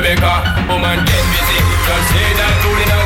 Rebecca, woman get busy. Just say that to the